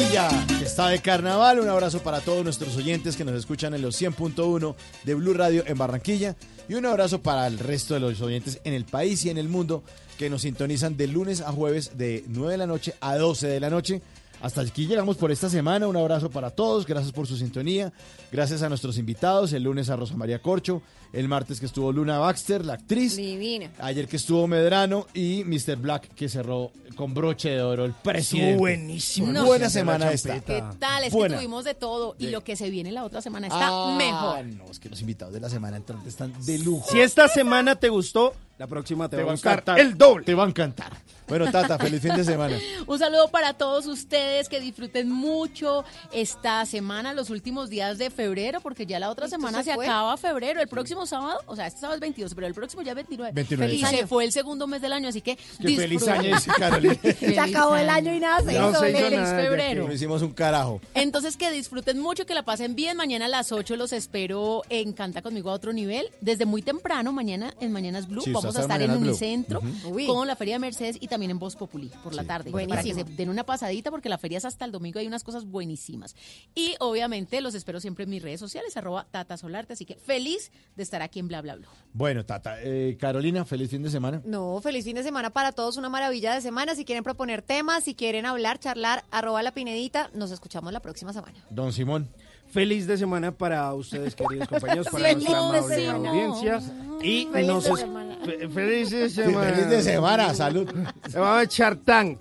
Que Está de carnaval. Un abrazo para todos nuestros oyentes que nos escuchan en los 100.1 de Blue Radio en Barranquilla. Y un abrazo para el resto de los oyentes en el país y en el mundo que nos sintonizan de lunes a jueves de 9 de la noche a 12 de la noche. Hasta aquí llegamos por esta semana. Un abrazo para todos. Gracias por su sintonía. Gracias a nuestros invitados. El lunes a Rosa María Corcho. El martes que estuvo Luna Baxter, la actriz. Divina. Ayer que estuvo Medrano y Mr. Black que cerró con broche de oro el presidente. buenísimo. No. Buena semana esta. ¿Qué tal? Es Buena. que tuvimos de todo y lo que se viene la otra semana está Ah, mejor. No, es que los invitados de la semana entrante están de lujo. Si esta semana te gustó, la próxima te, Te va a va a gustar encantar. el doble. Te va a encantar. Bueno, Tata, feliz fin de semana. Un saludo para todos ustedes, que disfruten mucho esta semana, los últimos días de febrero, porque ya la otra ¿Esto semana se acaba febrero, el próximo sábado, o sea, este sábado es 22, pero el próximo ya es 29. 29. Y Feliz se fue el segundo mes del año, así que Que feliz disfruten. año, Carolina. Se acabó el año y nada se No hizo. se hizo Feliz nada, febrero. No hicimos un carajo. Entonces que disfruten mucho, que la pasen bien. Mañana a las 8 los espero en Canta conmigo a otro nivel. Desde muy temprano, mañana en Mañanas Blue, Sí, vamos a usted está estar en. Unicentro Uy. con la Feria de Mercedes y también en Voz Populi por la tarde. Buenísimo. Para que se den una pasadita porque la feria es hasta el domingo, hay unas cosas buenísimas. Y obviamente los espero siempre en mis redes sociales, arroba Tata Solarte. Así que feliz de estar aquí en Bla Bla Bla. Bueno, Tata. eh, Carolina, feliz fin de semana. No, feliz fin de semana para todos, una maravilla de semana. Si quieren proponer temas, si quieren hablar, charlar, arroba la pinedita, nos escuchamos la próxima semana. Don Simón. Feliz de semana para ustedes, queridos compañeros, para Feliz nuestra amable audiencia. Y Feliz nos de semana. fe- feliz de semana. feliz de semana. Salud. Se va a echar tank.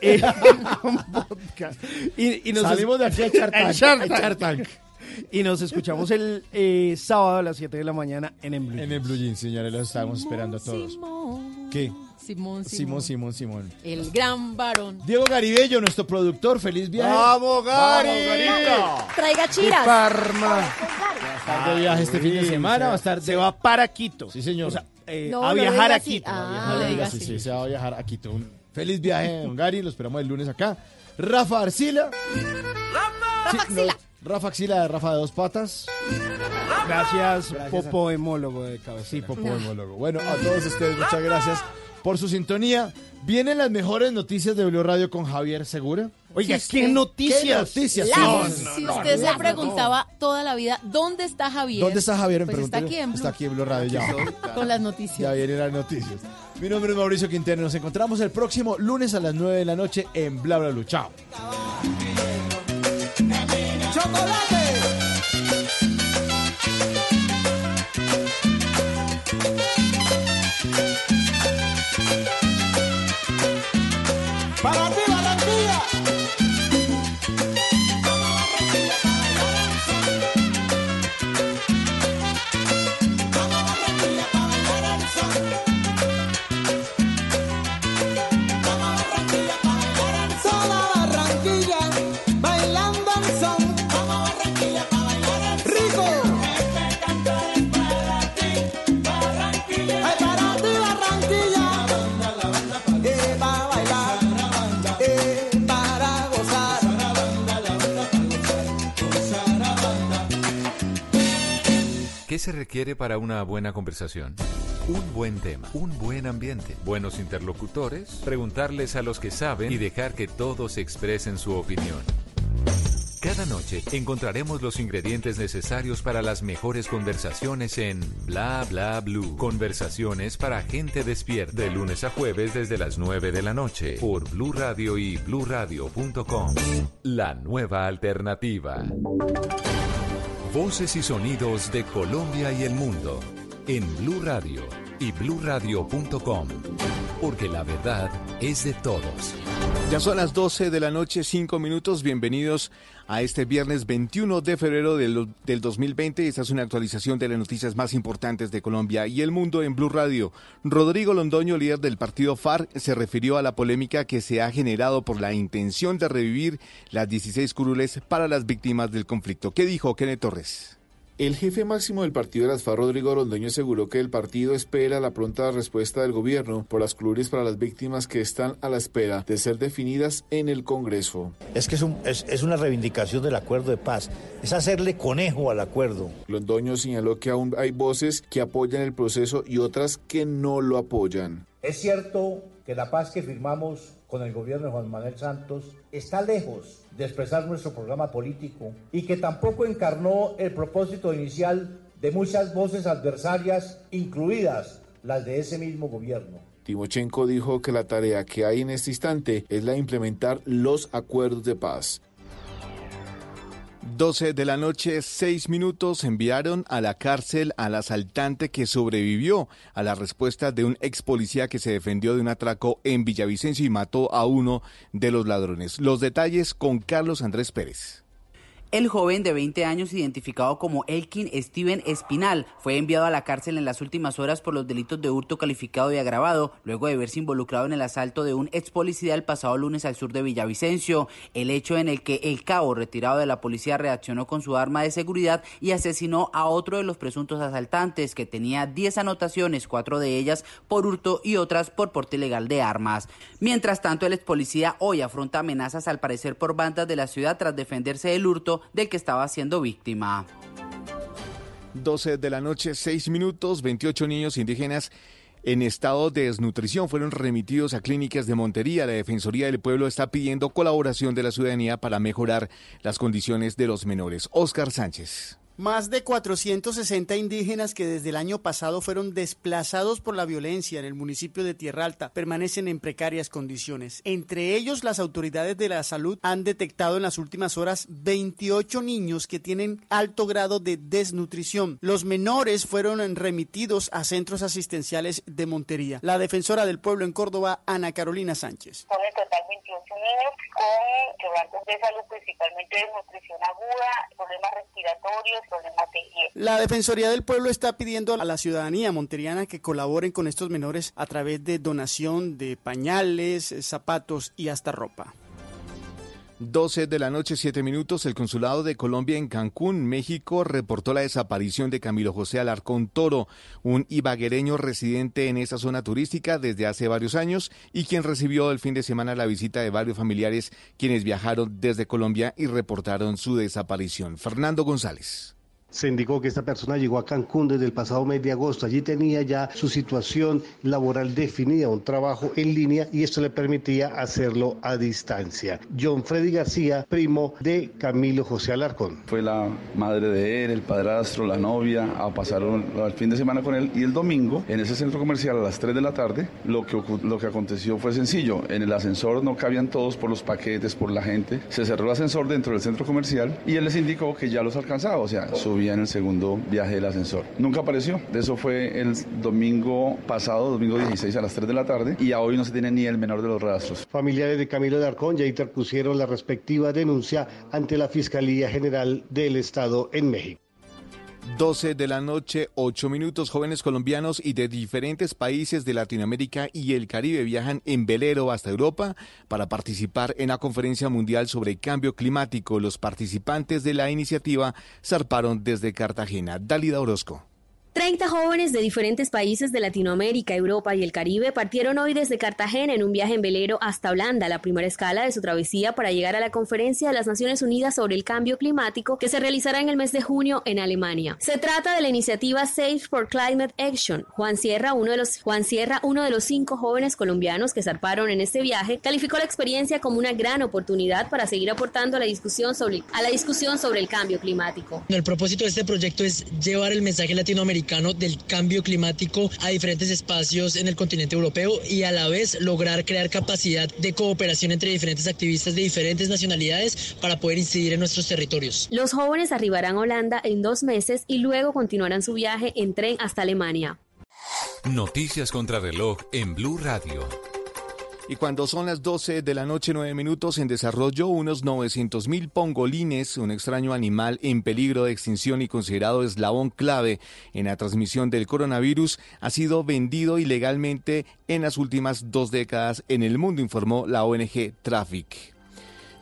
Eh. Y, y nos Salimos de aquí a echar a tank. echar a echar tank. Y nos escuchamos el eh, sábado a las 7 de la mañana en En Blue En el Blue Jeans, señores, los estábamos esperando a todos. Simón. ¿Qué? Simón, Simón. Simón, Simón, Simón. El gran varón. Diego Garibello, nuestro productor, feliz viaje. ¡Vamos, Gary! Traiga chiras. Parma. Estar de viaje este fin de semana, va a estar de... Se va para Quito. Sí, señor. O sea, eh, No, a no viajar diga a así. Quito. Ah. No le digas sí, así. sí, se va a viajar a Quito. Un feliz viaje, don Gary. Lo esperamos el lunes acá. Rafa Arcila. Rafa Axila. Rafa Axila de Rafa de Dos Patas. Gracias, Gracias a- Popo Hemólogo de cabecera. Sí, Popo Hemólogo. Bueno, a todos ustedes, muchas gracias por su sintonía. Vienen las mejores noticias de Blue Radio con Javier Segura. Oiga, Si ¿qué noticias? ¿Qué noticias? Si usted se preguntaba toda la vida, ¿dónde está Javier? ¿Dónde está Javier? Pues está aquí en Blue, Está aquí en Blue Radio ya. con las Ya noticias. vienen las noticias. Mi nombre es Mauricio Quintero. Nos encontramos el próximo lunes a las 9 de la noche en Bla Bla Blue. Chao. ¡Chocolate! Para ti, requiere para una buena conversación? Un buen tema, un buen ambiente, buenos interlocutores, preguntarles a los que saben y dejar que todos expresen su opinión. Cada noche encontraremos los ingredientes necesarios para las mejores conversaciones en Bla Bla Blue. Conversaciones para gente despierta. De lunes a jueves desde las 9 de la noche por Blue Radio y bluradio.com. La nueva alternativa. Voces y sonidos de Colombia y el mundo en Blue Radio y bluradio.com, porque la verdad es de todos. Ya son las 12 de la noche, 5 minutos. Bienvenidos a este viernes 21 de febrero del, del 2020. Esta es una actualización de las noticias más importantes de Colombia y el mundo en Blue Radio. Rodrigo Londoño, líder del partido FARC, se refirió a la polémica que se ha generado por la intención de revivir las 16 curules para las víctimas del conflicto. ¿Qué dijo Kenneth Torres? El jefe máximo del partido de las FARC, Rodrigo Rondoño, aseguró que el partido espera la pronta respuesta del gobierno por las clubes para las víctimas que están a la espera de ser definidas en el Congreso. Es que es, un, es, es una reivindicación del acuerdo de paz, es hacerle conejo al acuerdo. Londoño señaló que aún hay voces que apoyan el proceso y otras que no lo apoyan. Es cierto que la paz que firmamos con el gobierno de Juan Manuel Santos está lejos de expresar nuestro programa político y que tampoco encarnó el propósito inicial de muchas voces adversarias, incluidas las de ese mismo gobierno. Timochenko dijo que la tarea que hay en este instante es la de implementar los acuerdos de paz. 12 de la noche, 6 minutos, enviaron a la cárcel al asaltante que sobrevivió a la respuesta de un ex policía que se defendió de un atraco en Villavicencio y mató a uno de los ladrones. Los detalles con Carlos Andrés Pérez. El joven de 20 años, identificado como Elkin Steven Espinal, fue enviado a la cárcel en las últimas horas por los delitos de hurto calificado y agravado, luego de verse involucrado en el asalto de un ex policía el pasado lunes al sur de Villavicencio, el hecho en el que el cabo retirado de la policía reaccionó con su arma de seguridad y asesinó a otro de los presuntos asaltantes, que tenía 10 anotaciones, cuatro de ellas por hurto y otras por porte ilegal de armas. Mientras tanto, el ex policía hoy afronta amenazas al parecer por bandas de la ciudad tras defenderse del hurto del que estaba siendo víctima. 12 de la noche, 6 minutos, 28 niños indígenas en estado de desnutrición fueron remitidos a clínicas de Montería. La Defensoría del Pueblo está pidiendo colaboración de la ciudadanía para mejorar las condiciones de los menores. Oscar Sánchez. Más de 460 indígenas que desde el año pasado fueron desplazados por la violencia en el municipio de Tierra Alta permanecen en precarias condiciones. Entre ellos, las autoridades de la salud han detectado en las últimas horas 28 niños que tienen alto grado de desnutrición. Los menores fueron remitidos a centros asistenciales de Montería. La defensora del pueblo en Córdoba, Ana Carolina Sánchez. Son en total 28 niños con de salud, principalmente desnutrición aguda, problemas respiratorios la Defensoría del Pueblo está pidiendo a la ciudadanía monteriana que colaboren con estos menores a través de donación de pañales, zapatos y hasta ropa. 12 de la noche, 7 minutos, el Consulado de Colombia en Cancún, México, reportó la desaparición de Camilo José Alarcón Toro, un ibaguereño residente en esa zona turística desde hace varios años y quien recibió el fin de semana la visita de varios familiares quienes viajaron desde Colombia y reportaron su desaparición. Fernando González. Se indicó que esta persona llegó a Cancún desde el pasado mes de agosto. Allí tenía ya su situación laboral definida, un trabajo en línea y esto le permitía hacerlo a distancia. John Freddy García, primo de Camilo José Alarcón. Fue la madre de él, el padrastro, la novia, a pasar el fin de semana con él y el domingo en ese centro comercial a las 3 de la tarde lo que, lo que aconteció fue sencillo. En el ascensor no cabían todos por los paquetes, por la gente. Se cerró el ascensor dentro del centro comercial y él les indicó que ya los alcanzaba, o sea, subía en el segundo viaje del ascensor. Nunca apareció. Eso fue el domingo pasado, domingo 16 a las 3 de la tarde, y a hoy no se tiene ni el menor de los rastros. Familiares de Camilo de Arcón ya interpusieron la respectiva denuncia ante la Fiscalía General del Estado en México. 12 de la noche, 8 minutos. Jóvenes colombianos y de diferentes países de Latinoamérica y el Caribe viajan en velero hasta Europa para participar en la conferencia mundial sobre cambio climático. Los participantes de la iniciativa zarparon desde Cartagena. Dálida Orozco. 30 jóvenes de diferentes países de Latinoamérica, Europa y el Caribe partieron hoy desde Cartagena en un viaje en velero hasta Holanda, la primera escala de su travesía para llegar a la conferencia de las Naciones Unidas sobre el cambio climático que se realizará en el mes de junio en Alemania. Se trata de la iniciativa Safe for Climate Action. Juan Sierra, uno de los Juan Sierra, uno de los cinco jóvenes colombianos que zarparon en este viaje, calificó la experiencia como una gran oportunidad para seguir aportando a la discusión sobre a la discusión sobre el cambio climático. El propósito de este proyecto es llevar el mensaje latinoamericano del cambio climático a diferentes espacios en el continente europeo y a la vez lograr crear capacidad de cooperación entre diferentes activistas de diferentes nacionalidades para poder incidir en nuestros territorios. Los jóvenes arribarán a Holanda en dos meses y luego continuarán su viaje en tren hasta Alemania. Noticias contra reloj en Blue Radio. Y cuando son las 12 de la noche, 9 minutos, en desarrollo, unos 900 mil pongolines, un extraño animal en peligro de extinción y considerado eslabón clave en la transmisión del coronavirus, ha sido vendido ilegalmente en las últimas dos décadas en el mundo, informó la ONG Traffic.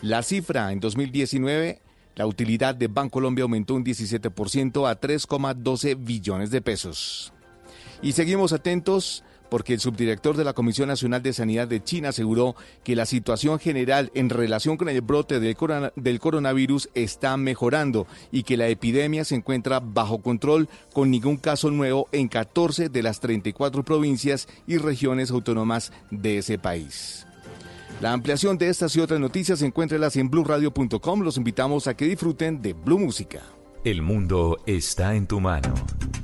La cifra en 2019 la utilidad de Bancolombia aumentó un 17% a 3,12 billones de pesos. Y seguimos atentos porque el subdirector de la Comisión Nacional de Sanidad de China aseguró que la situación general en relación con el brote del, coronavirus está mejorando y que la epidemia se encuentra bajo control con ningún caso nuevo en 14 de las 34 provincias y regiones autónomas de ese país. La ampliación de estas y otras noticias encuéntrelas en blueradio.com. Los invitamos a que disfruten de Blue Música. El mundo está en tu mano.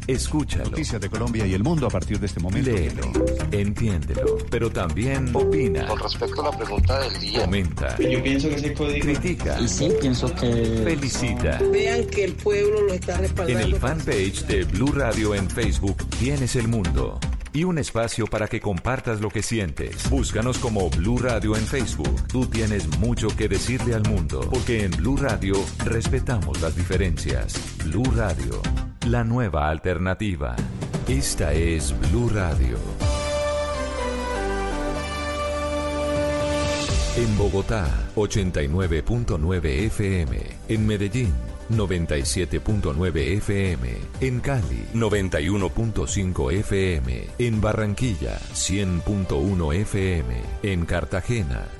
Escúchalo. Noticias de Colombia y el mundo a partir de este momento. Léelo, entiéndelo, pero también opina. Con respecto a la pregunta del día. Comenta. Yo pienso que ese código. Critica. Y sí, pienso que. Felicita. Vean que el pueblo lo está respaldando. En el fanpage de Blue Radio en Facebook tienes el mundo y un espacio para que compartas lo que sientes. Búscanos como Blue Radio en Facebook. Tú tienes mucho que decirle al mundo, porque en Blue Radio respetamos las diferencias. Blue Radio, la nueva alternativa. Esta es Blue Radio. En Bogotá, 89.9 FM. En Medellín, 97.9 FM, en Cali 91.5 FM, en Barranquilla 100.1 FM, en Cartagena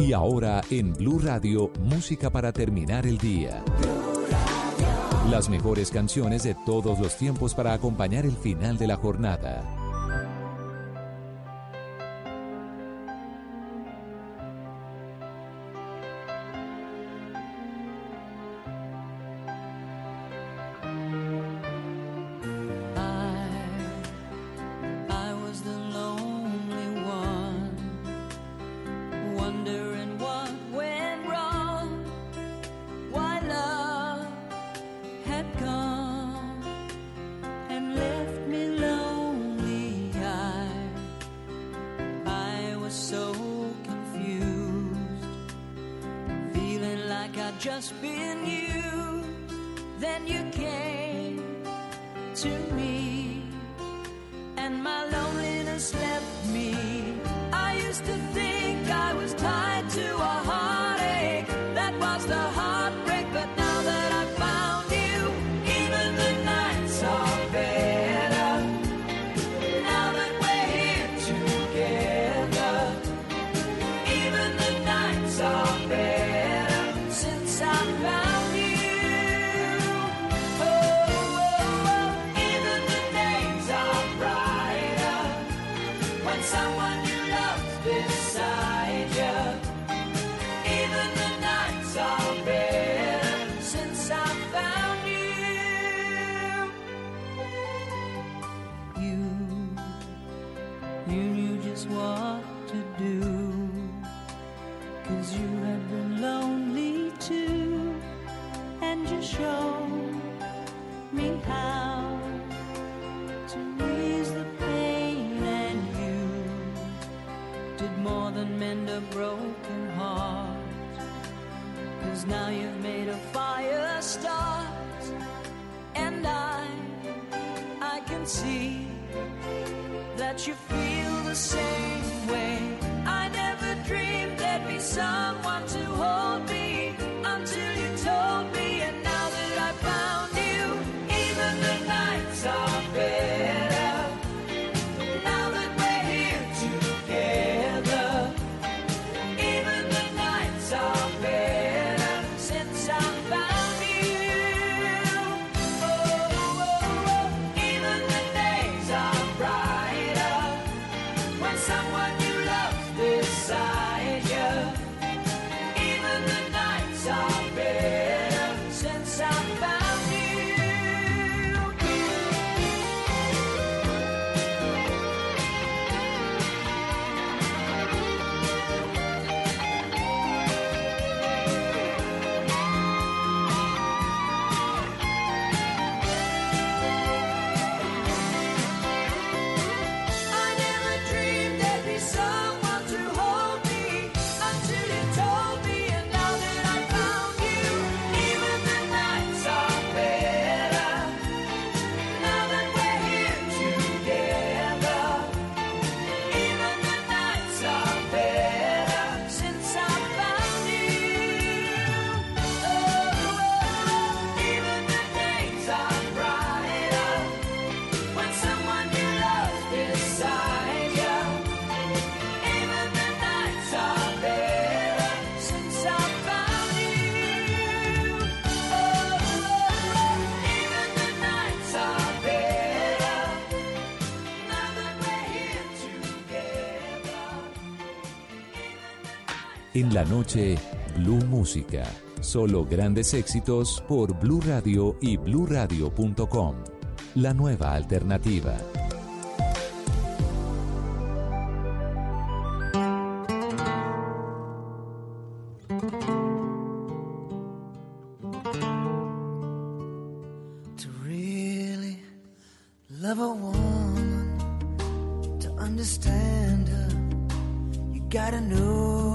Y ahora en Blue Radio, música para terminar el día. Las mejores canciones de todos los tiempos para acompañar el final de la jornada. En la noche, Blue Música. Solo grandes éxitos por Blue Radio y bluradio.com. La nueva alternativa. gotta know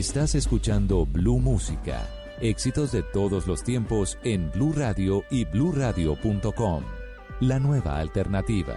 Estás escuchando Blue Música. Éxitos de todos los tiempos en Blue Radio y bluradio.com. La nueva alternativa.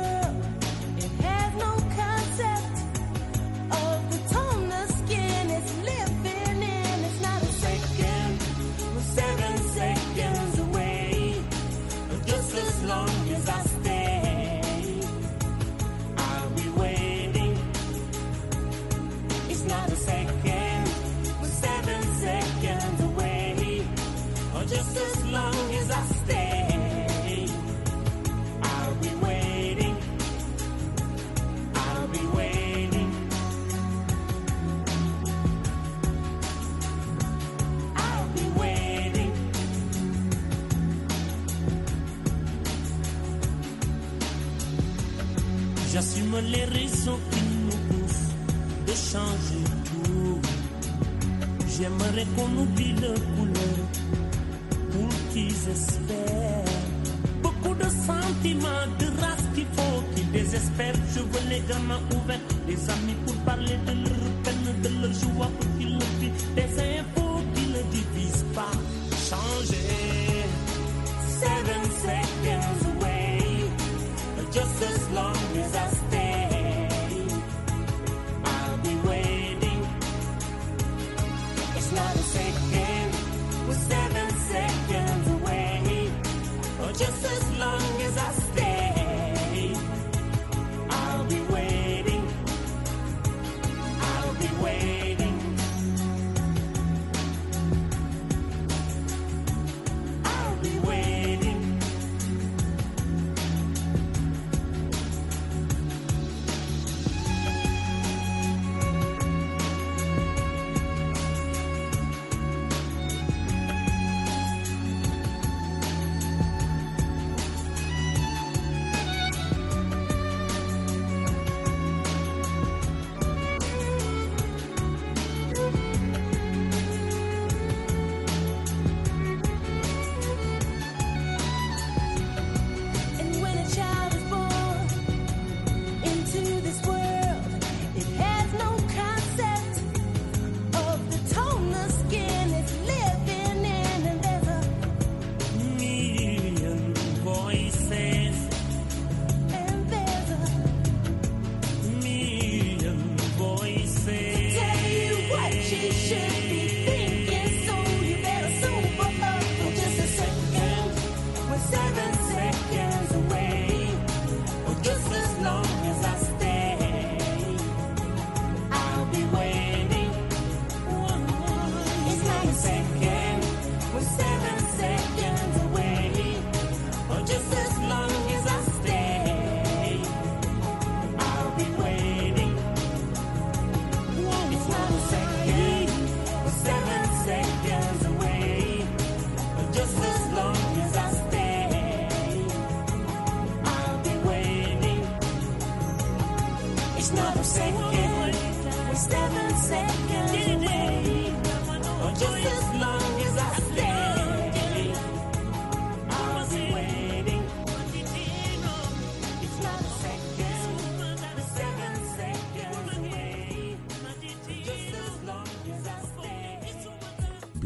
Como binoculaire pour qu'ils espèrent. Beaucoup de sentiments, de race qu'il faut qu'ils désespèrent. Je veux les gamins ouverts, les amis pour parler de nous.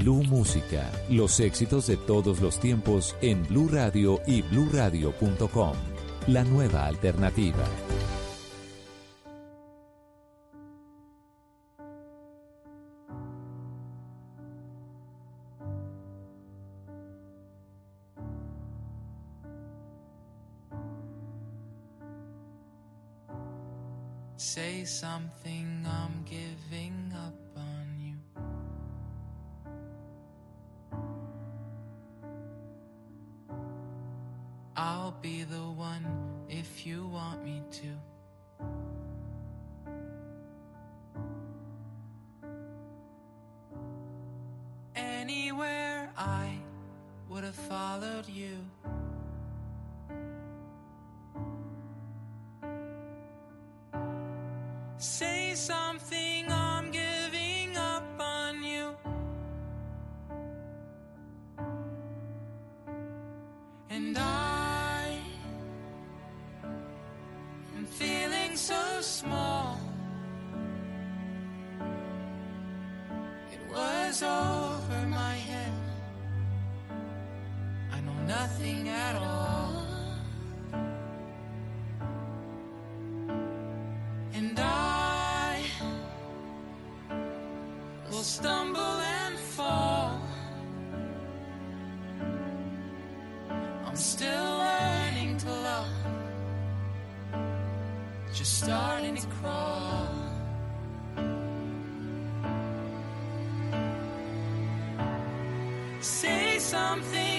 Blue Música, los éxitos de todos los tiempos en Blue Radio y BlueRadio.com. La nueva alternativa. is starting to crawl. Say something.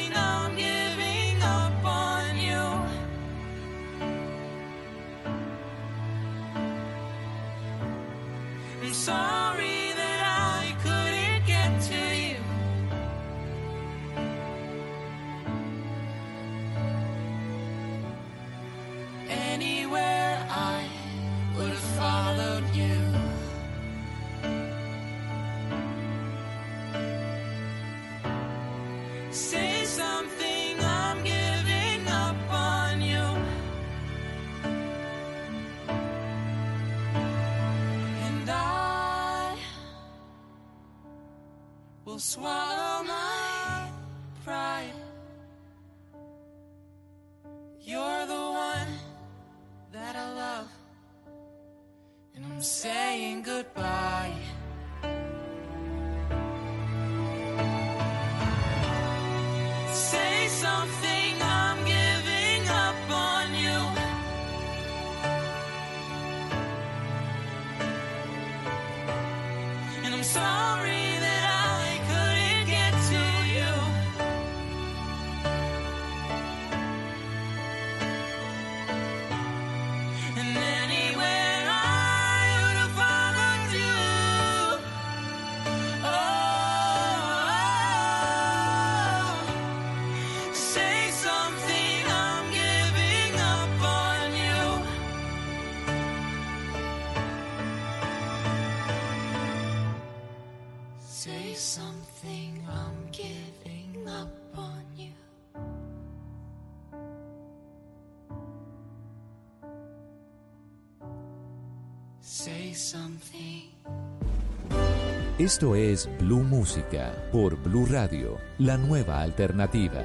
say something, I'm giving up on you. Say something. Esto es Blue Música por Blue Radio, la nueva alternativa.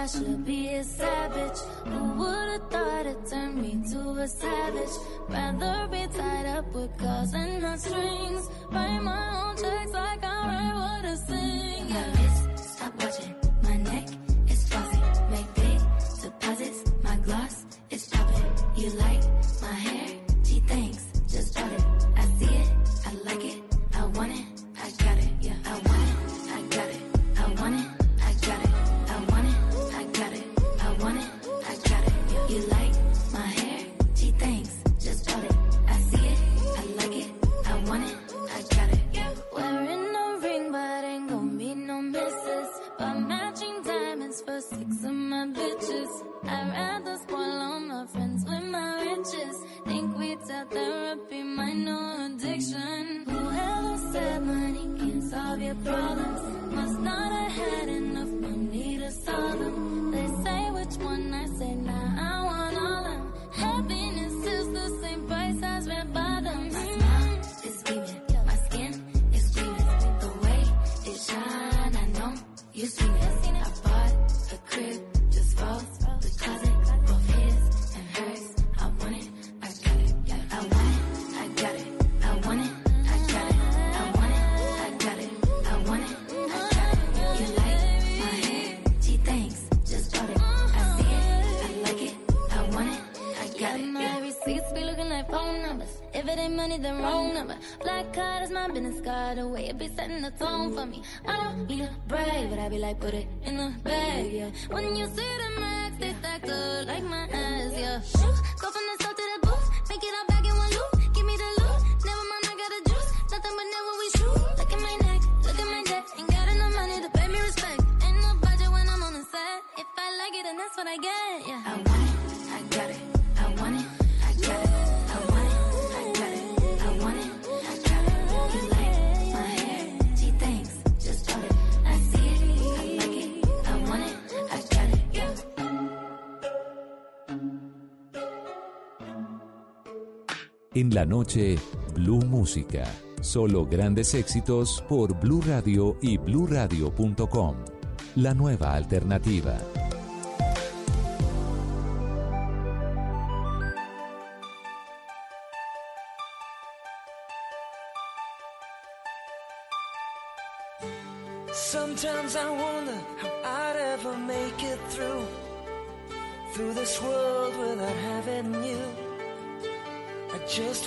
I should be a savage. Who would've thought it turned me to a savage? Rather be tied up with cause and not strings. Write my own checks like I write what I sing. Yeah. Stop watching. for me. I don't mean to brag, but I be like, put it in the bag, yeah. When you see the max, they stack up like my ass, yeah. La noche, Blue Música. Solo grandes éxitos por Blue Radio y bluradio.com. La nueva alternativa.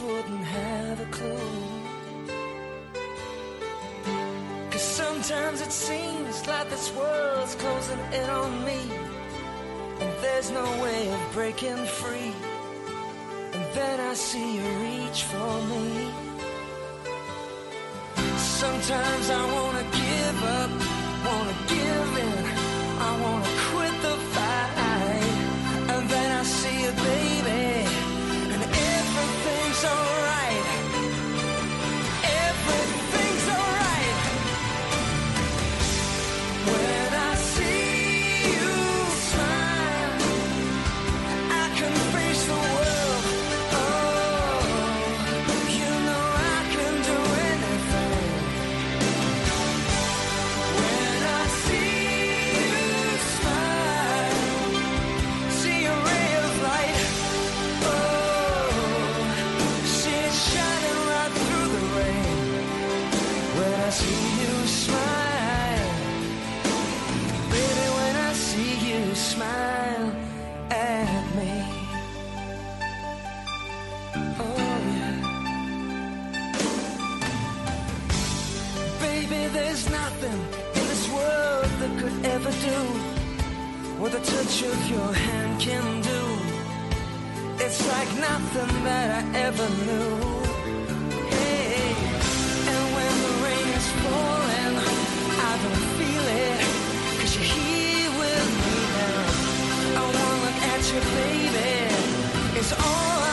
wouldn't have a clue. Cause sometimes it seems like this world's closing in on me. And there's no way of breaking free. And then I see you reach for me. Sometimes I wanna give up. shook your hand can do. It's like nothing that I ever knew. Hey, and when the rain is falling, I don't feel it. Cause you're here with me now. I wanna look at you, baby. It's all I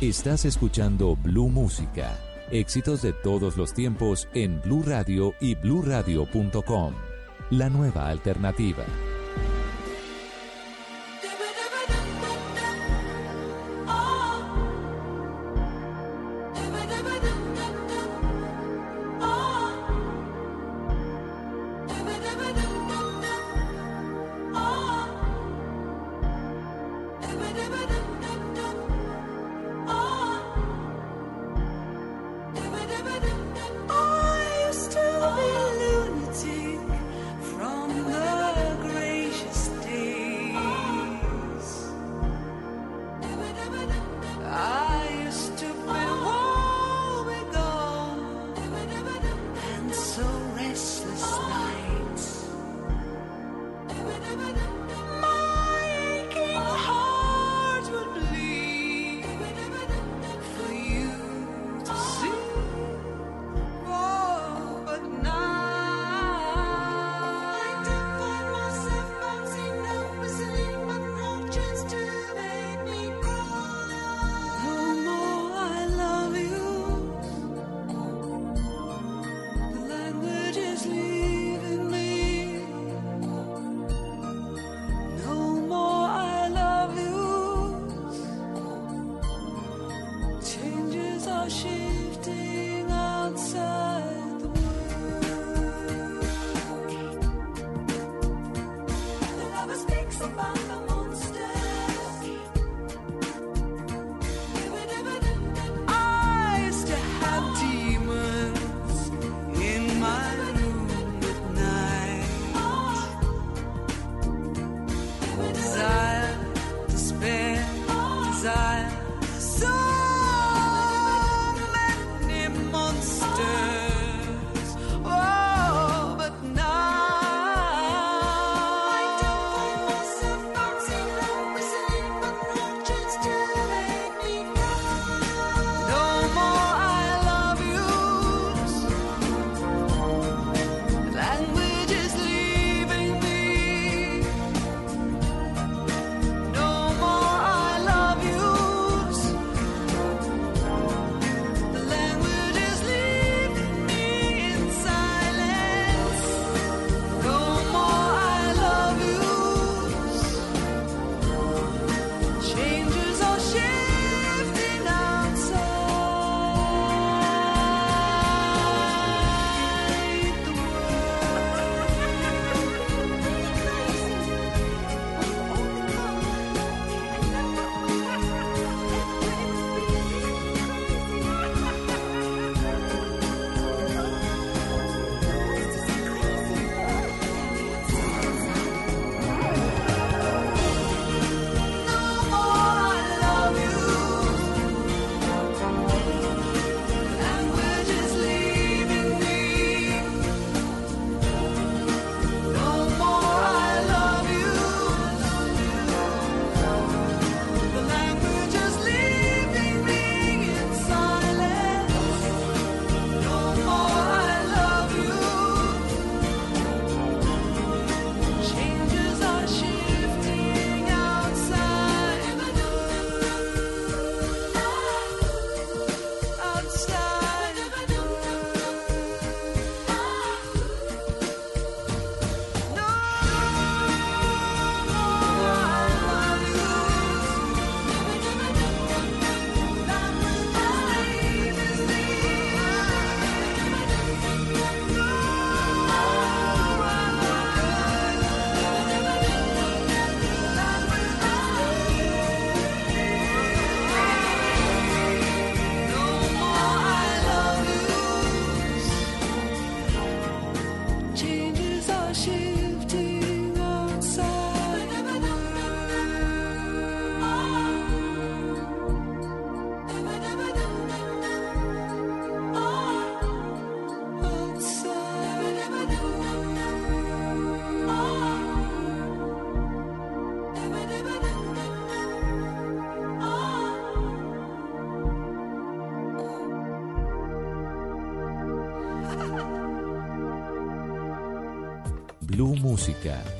Estás escuchando Blue Música. Éxitos de todos los tiempos en Blue Radio y BlueRadio.com, La nueva alternativa.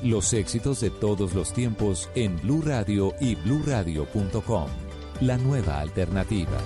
los éxitos de todos los tiempos en Blue Radio y BlueRadio.com. La nueva alternativa.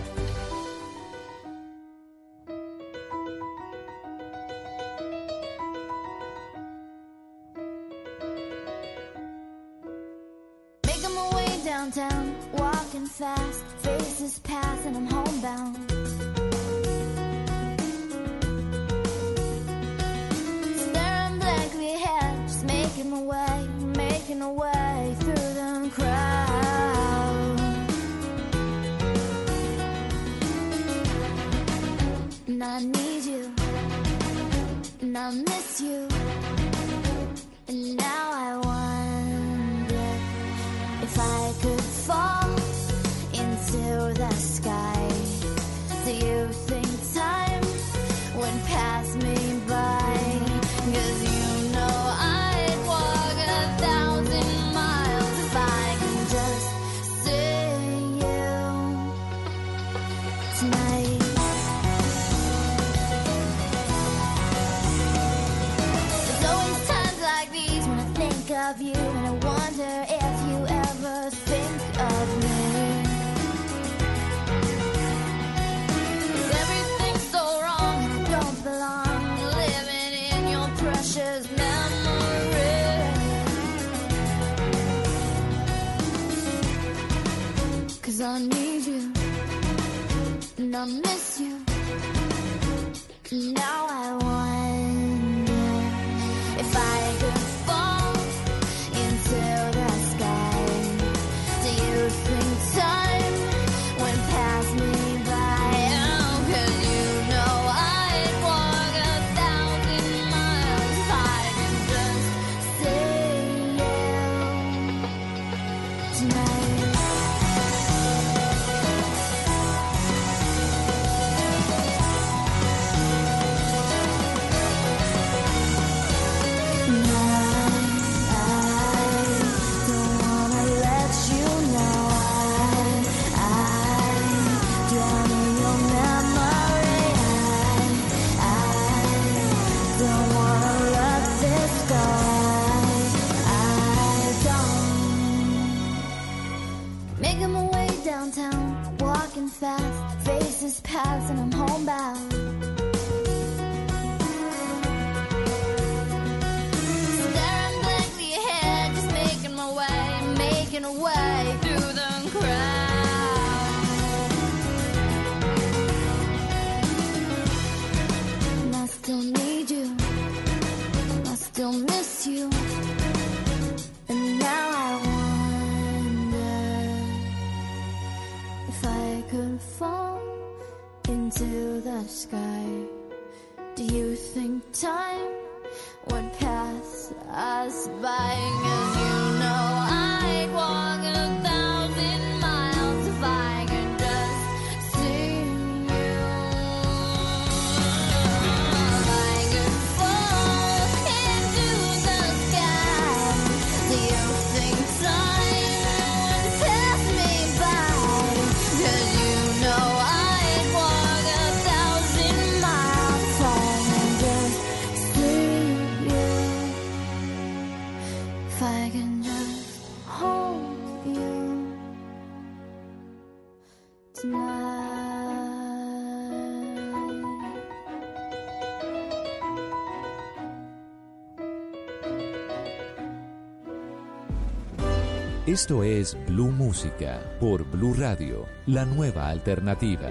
Esto es Blue Música por Blue Radio, la nueva alternativa.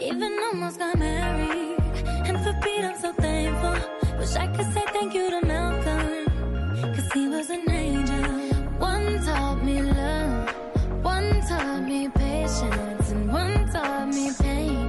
Even almost got married, and for Pete I'm so thankful. Wish I could say thank you to Malcolm, cause he was an angel. One taught me love, one taught me patience, and one taught me pain.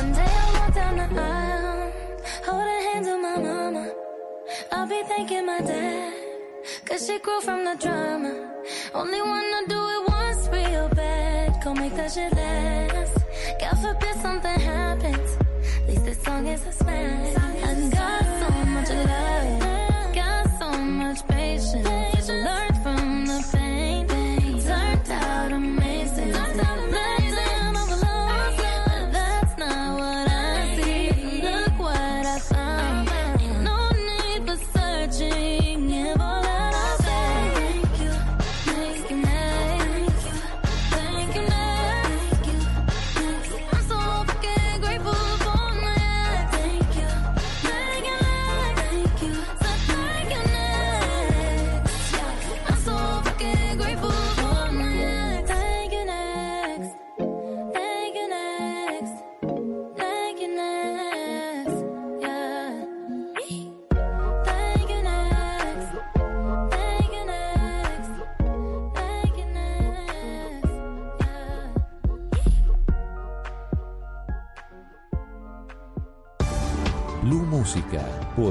One day I'll walk down the aisle, holding hands with my mama. I'll be thanking my dad, cause she grew from the drama. Only wanna do it once real bad, go make that shit last. God forbid something happens, at least this song is a smash. I got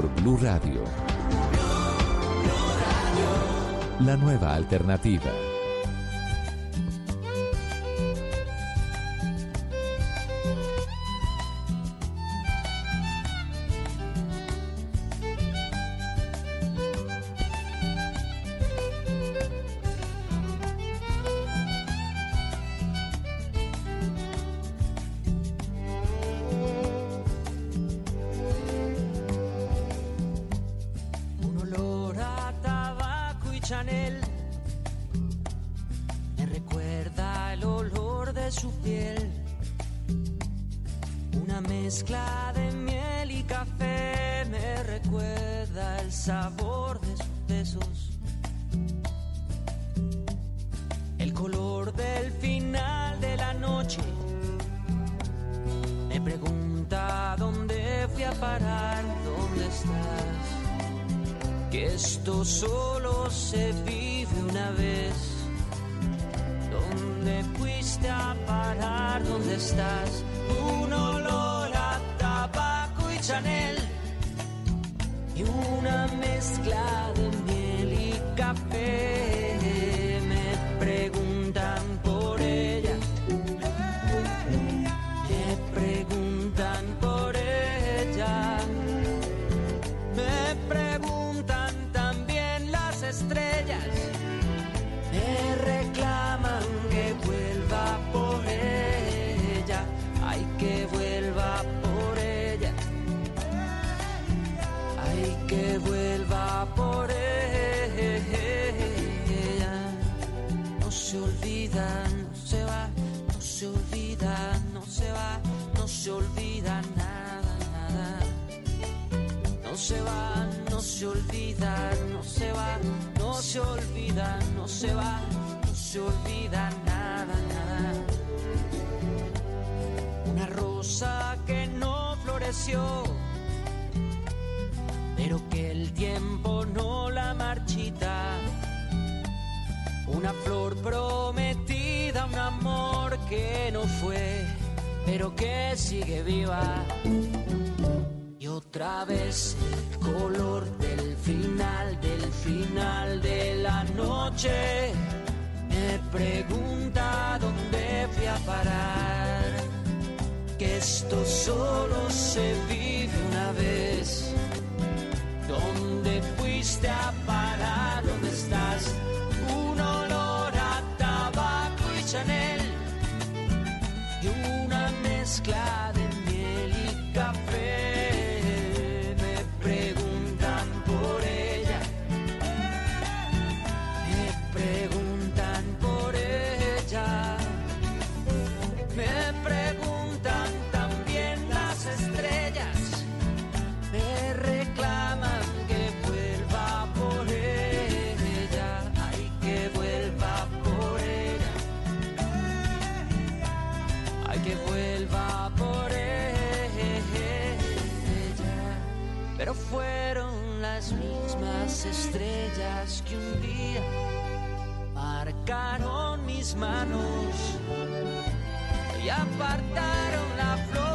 por Blue Radio. La nueva alternativa. Chanel. Me recuerda el olor de su piel. Una mezcla de miel y café. Me recuerda el sabor de sus besos. El color del final de la noche. Me pregunta dónde fui a parar, dónde estás que esto solo se vive una vez. ¿Dónde fuiste a parar? ¿Dónde estás? Un olor a tabaco y Chanel y una mezcla de miel se va, no se olvida, no se va, no se olvida, no se va, no se olvida nada, nada. Una rosa que no floreció, pero que el tiempo no la marchita. Una flor prometida, un amor que no fue, pero que sigue viva otra vez el color del final, del final de la noche. Me pregunta dónde fui a parar, que esto solo se vive una vez. ¿Dónde fuiste a parar? ¿Dónde estás? Un olor a tabaco y Chanel y una mezcla estrellas que un día marcaron mis manos y apartaron la flor.